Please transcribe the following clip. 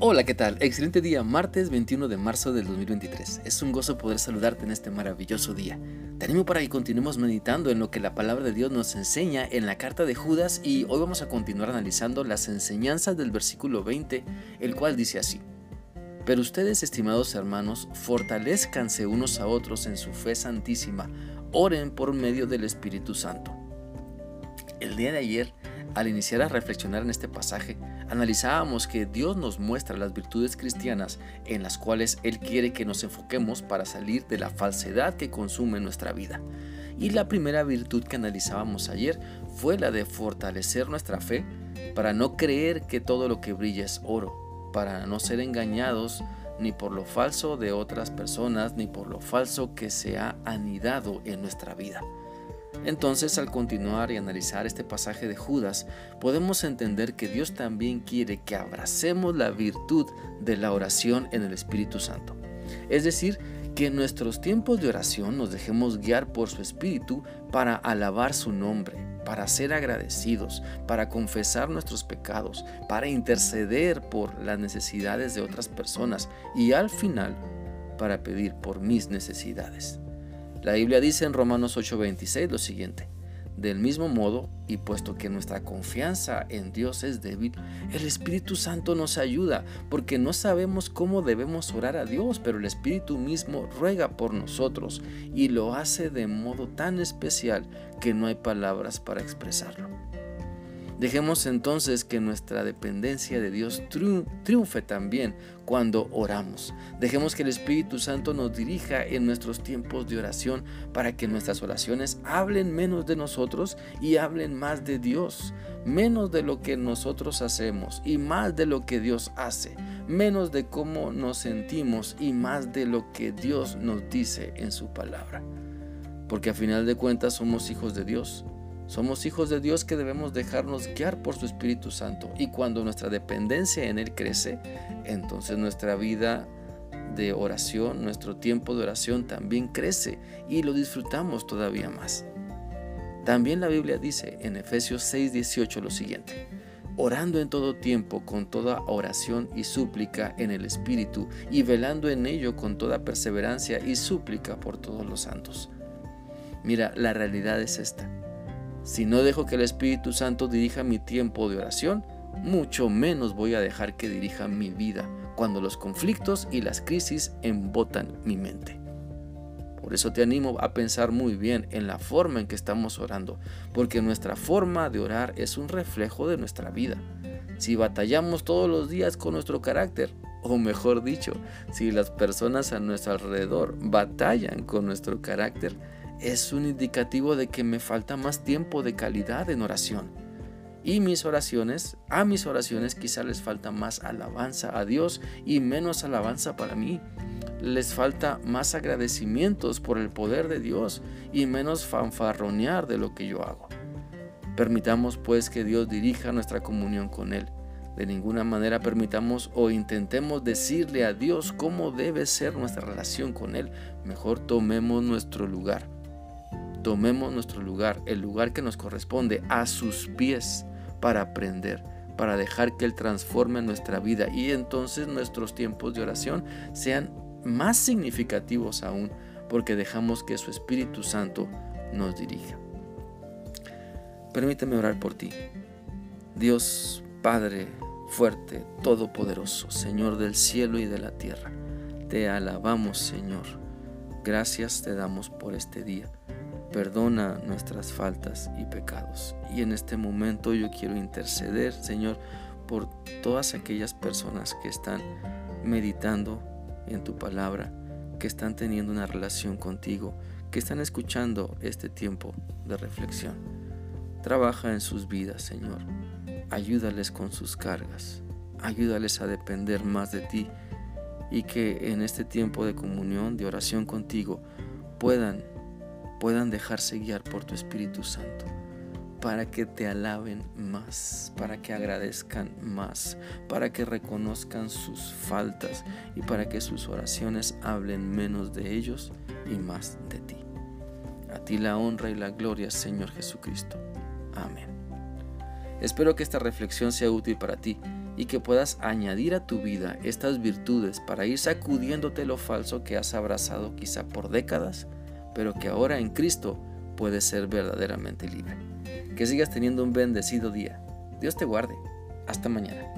Hola, ¿qué tal? Excelente día, martes 21 de marzo del 2023. Es un gozo poder saludarte en este maravilloso día. Te animo para que continuemos meditando en lo que la palabra de Dios nos enseña en la carta de Judas y hoy vamos a continuar analizando las enseñanzas del versículo 20, el cual dice así. Pero ustedes, estimados hermanos, fortalezcanse unos a otros en su fe santísima, oren por medio del Espíritu Santo. El día de ayer al iniciar a reflexionar en este pasaje, analizábamos que Dios nos muestra las virtudes cristianas en las cuales Él quiere que nos enfoquemos para salir de la falsedad que consume nuestra vida. Y la primera virtud que analizábamos ayer fue la de fortalecer nuestra fe para no creer que todo lo que brilla es oro, para no ser engañados ni por lo falso de otras personas, ni por lo falso que se ha anidado en nuestra vida. Entonces, al continuar y analizar este pasaje de Judas, podemos entender que Dios también quiere que abracemos la virtud de la oración en el Espíritu Santo. Es decir, que en nuestros tiempos de oración nos dejemos guiar por su Espíritu para alabar su nombre, para ser agradecidos, para confesar nuestros pecados, para interceder por las necesidades de otras personas y al final para pedir por mis necesidades. La Biblia dice en Romanos 8:26 lo siguiente. Del mismo modo, y puesto que nuestra confianza en Dios es débil, el Espíritu Santo nos ayuda, porque no sabemos cómo debemos orar a Dios, pero el Espíritu mismo ruega por nosotros y lo hace de modo tan especial que no hay palabras para expresarlo. Dejemos entonces que nuestra dependencia de Dios triunfe también cuando oramos. Dejemos que el Espíritu Santo nos dirija en nuestros tiempos de oración para que nuestras oraciones hablen menos de nosotros y hablen más de Dios, menos de lo que nosotros hacemos y más de lo que Dios hace, menos de cómo nos sentimos y más de lo que Dios nos dice en su palabra. Porque a final de cuentas somos hijos de Dios somos hijos de Dios que debemos dejarnos guiar por su Espíritu Santo. Y cuando nuestra dependencia en Él crece, entonces nuestra vida de oración, nuestro tiempo de oración también crece y lo disfrutamos todavía más. También la Biblia dice en Efesios 6:18 lo siguiente, orando en todo tiempo con toda oración y súplica en el Espíritu y velando en ello con toda perseverancia y súplica por todos los santos. Mira, la realidad es esta. Si no dejo que el Espíritu Santo dirija mi tiempo de oración, mucho menos voy a dejar que dirija mi vida cuando los conflictos y las crisis embotan mi mente. Por eso te animo a pensar muy bien en la forma en que estamos orando, porque nuestra forma de orar es un reflejo de nuestra vida. Si batallamos todos los días con nuestro carácter, o mejor dicho, si las personas a nuestro alrededor batallan con nuestro carácter, es un indicativo de que me falta más tiempo de calidad en oración. Y mis oraciones, a mis oraciones quizá les falta más alabanza a Dios y menos alabanza para mí. Les falta más agradecimientos por el poder de Dios y menos fanfarronear de lo que yo hago. Permitamos pues que Dios dirija nuestra comunión con Él. De ninguna manera permitamos o intentemos decirle a Dios cómo debe ser nuestra relación con Él. Mejor tomemos nuestro lugar tomemos nuestro lugar, el lugar que nos corresponde, a sus pies para aprender, para dejar que Él transforme nuestra vida y entonces nuestros tiempos de oración sean más significativos aún porque dejamos que su Espíritu Santo nos dirija. Permíteme orar por ti. Dios Padre fuerte, todopoderoso, Señor del cielo y de la tierra, te alabamos Señor. Gracias te damos por este día. Perdona nuestras faltas y pecados. Y en este momento yo quiero interceder, Señor, por todas aquellas personas que están meditando en tu palabra, que están teniendo una relación contigo, que están escuchando este tiempo de reflexión. Trabaja en sus vidas, Señor. Ayúdales con sus cargas. Ayúdales a depender más de ti y que en este tiempo de comunión, de oración contigo, puedan puedan dejarse guiar por tu Espíritu Santo, para que te alaben más, para que agradezcan más, para que reconozcan sus faltas y para que sus oraciones hablen menos de ellos y más de ti. A ti la honra y la gloria, Señor Jesucristo. Amén. Espero que esta reflexión sea útil para ti y que puedas añadir a tu vida estas virtudes para ir sacudiéndote lo falso que has abrazado quizá por décadas, pero que ahora en Cristo puedes ser verdaderamente libre. Que sigas teniendo un bendecido día. Dios te guarde. Hasta mañana.